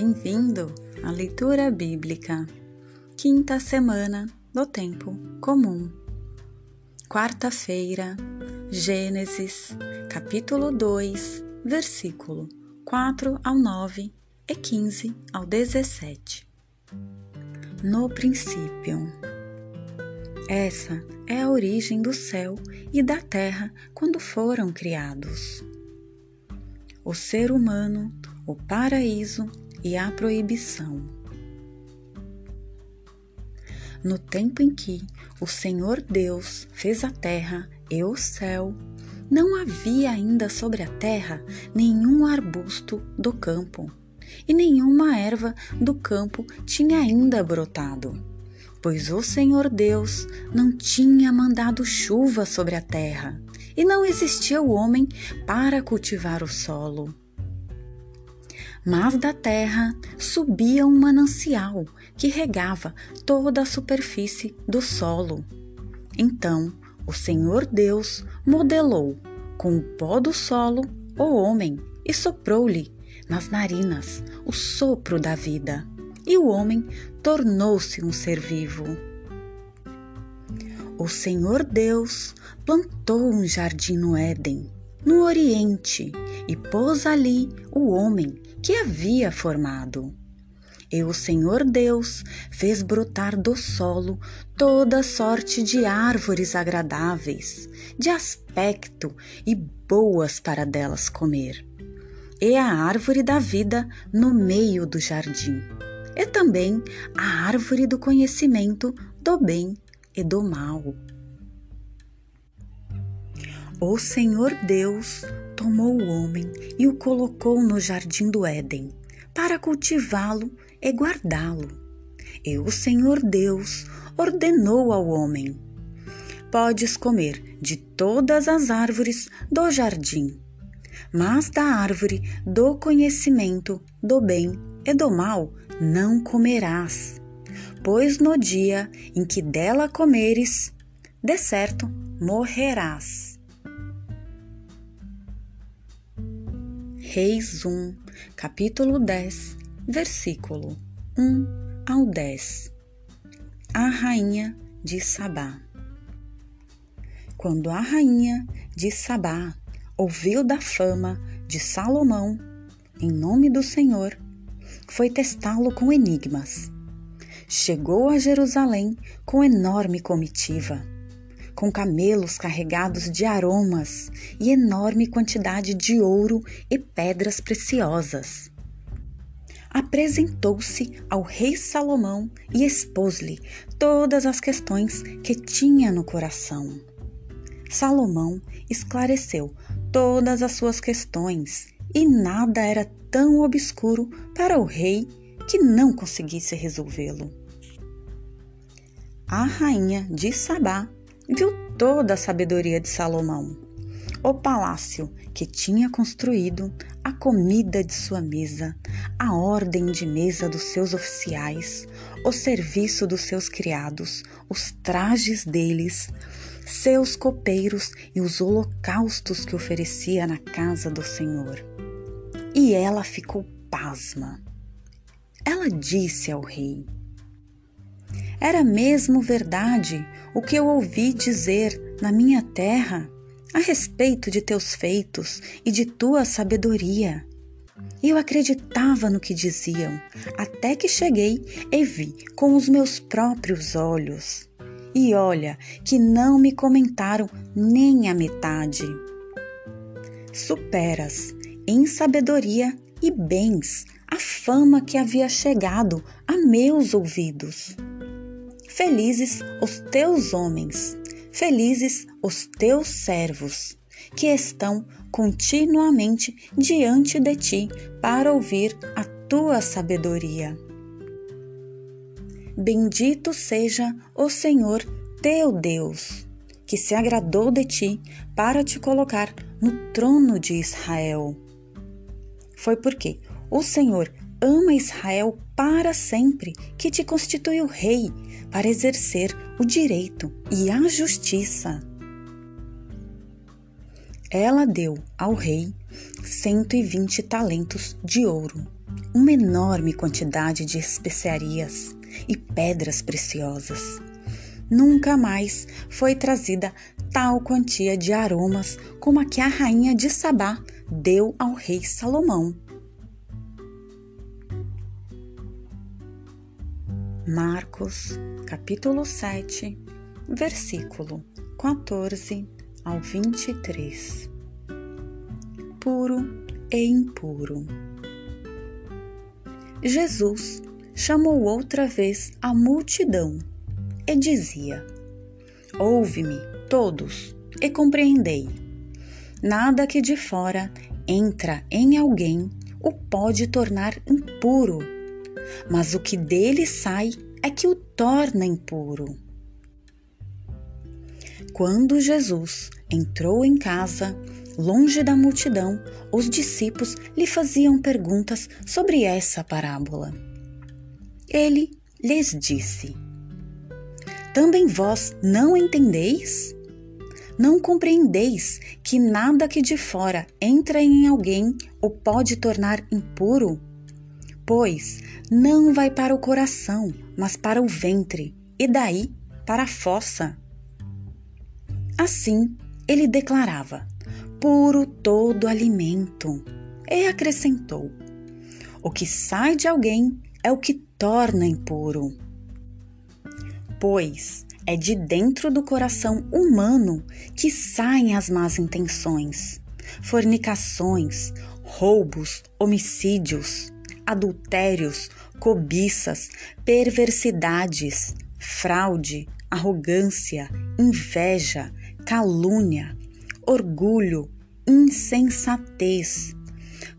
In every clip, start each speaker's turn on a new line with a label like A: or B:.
A: Bem-vindo à leitura bíblica, quinta semana do tempo comum. Quarta-feira, Gênesis, capítulo 2, versículo 4 ao 9 e 15 ao 17. No princípio. Essa é a origem do céu e da terra quando foram criados. O ser humano, o paraíso e a proibição. No tempo em que o Senhor Deus fez a terra e o céu, não havia ainda sobre a terra nenhum arbusto do campo, e nenhuma erva do campo tinha ainda brotado, pois o Senhor Deus não tinha mandado chuva sobre a terra, e não existia o homem para cultivar o solo mas da terra subia um manancial que regava toda a superfície do solo. Então o Senhor Deus modelou com o pó do solo o homem e soprou-lhe nas narinas o sopro da vida, e o homem tornou-se um ser vivo. O Senhor Deus plantou um jardim no Éden, no Oriente, e pôs ali o homem que havia formado. E o Senhor Deus fez brotar do solo toda sorte de árvores agradáveis, de aspecto e boas para delas comer. E a árvore da vida no meio do jardim, e também a árvore do conhecimento do bem e do mal. O Senhor Deus tomou o homem e o colocou no jardim do Éden, para cultivá-lo e guardá-lo. E o Senhor Deus ordenou ao homem: Podes comer de todas as árvores do jardim, mas da árvore do conhecimento do bem e do mal não comerás, pois no dia em que dela comeres, de certo morrerás. Reis 1, capítulo 10, versículo 1 ao 10. A rainha de Sabá. Quando a rainha de Sabá ouviu da fama de Salomão, em nome do Senhor, foi testá-lo com enigmas. Chegou a Jerusalém com enorme comitiva com camelos carregados de aromas e enorme quantidade de ouro e pedras preciosas. Apresentou-se ao rei Salomão e expôs-lhe todas as questões que tinha no coração. Salomão esclareceu todas as suas questões e nada era tão obscuro para o rei que não conseguisse resolvê-lo. A rainha de Sabá viu toda a sabedoria de Salomão, o palácio que tinha construído, a comida de sua mesa, a ordem de mesa dos seus oficiais, o serviço dos seus criados, os trajes deles, seus copeiros e os holocaustos que oferecia na casa do Senhor. E ela ficou pasma. Ela disse ao rei: era mesmo verdade o que eu ouvi dizer na minha terra a respeito de teus feitos e de tua sabedoria. E eu acreditava no que diziam, até que cheguei e vi com os meus próprios olhos. E olha que não me comentaram nem a metade. Superas em sabedoria e bens a fama que havia chegado a meus ouvidos. Felizes os teus homens, felizes os teus servos, que estão continuamente diante de ti para ouvir a tua sabedoria. Bendito seja o Senhor teu Deus, que se agradou de ti para te colocar no trono de Israel. Foi porque o Senhor ama Israel para sempre, que te constituiu rei para exercer o direito e a justiça. Ela deu ao rei 120 talentos de ouro uma enorme quantidade de especiarias e pedras preciosas. Nunca mais foi trazida tal quantia de aromas como a que a rainha de Sabá deu ao rei Salomão. Marcos, capítulo 7, versículo 14 ao 23. Puro e impuro. Jesus chamou outra vez a multidão e dizia: Ouve-me, todos, e compreendei. Nada que de fora entra em alguém o pode tornar impuro mas o que dele sai é que o torna impuro. Quando Jesus entrou em casa, longe da multidão, os discípulos lhe faziam perguntas sobre essa parábola. Ele lhes disse: Também vós não entendeis? Não compreendeis que nada que de fora entra em alguém o pode tornar impuro? Pois não vai para o coração, mas para o ventre, e daí para a fossa. Assim, ele declarava: puro todo alimento. E acrescentou: o que sai de alguém é o que torna impuro. Pois é de dentro do coração humano que saem as más intenções, fornicações, roubos, homicídios adultérios, cobiças, perversidades, fraude, arrogância, inveja, calúnia, orgulho, insensatez.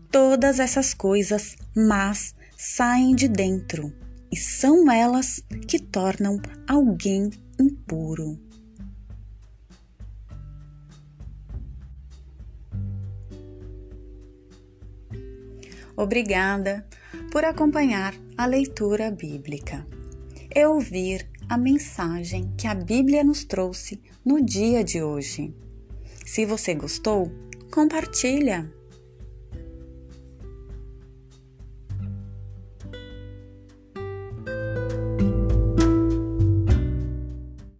A: Todas essas coisas mas saem de dentro e são elas que tornam alguém impuro. Obrigada por acompanhar a leitura bíblica e ouvir a mensagem que a Bíblia nos trouxe no dia de hoje. Se você gostou, compartilha.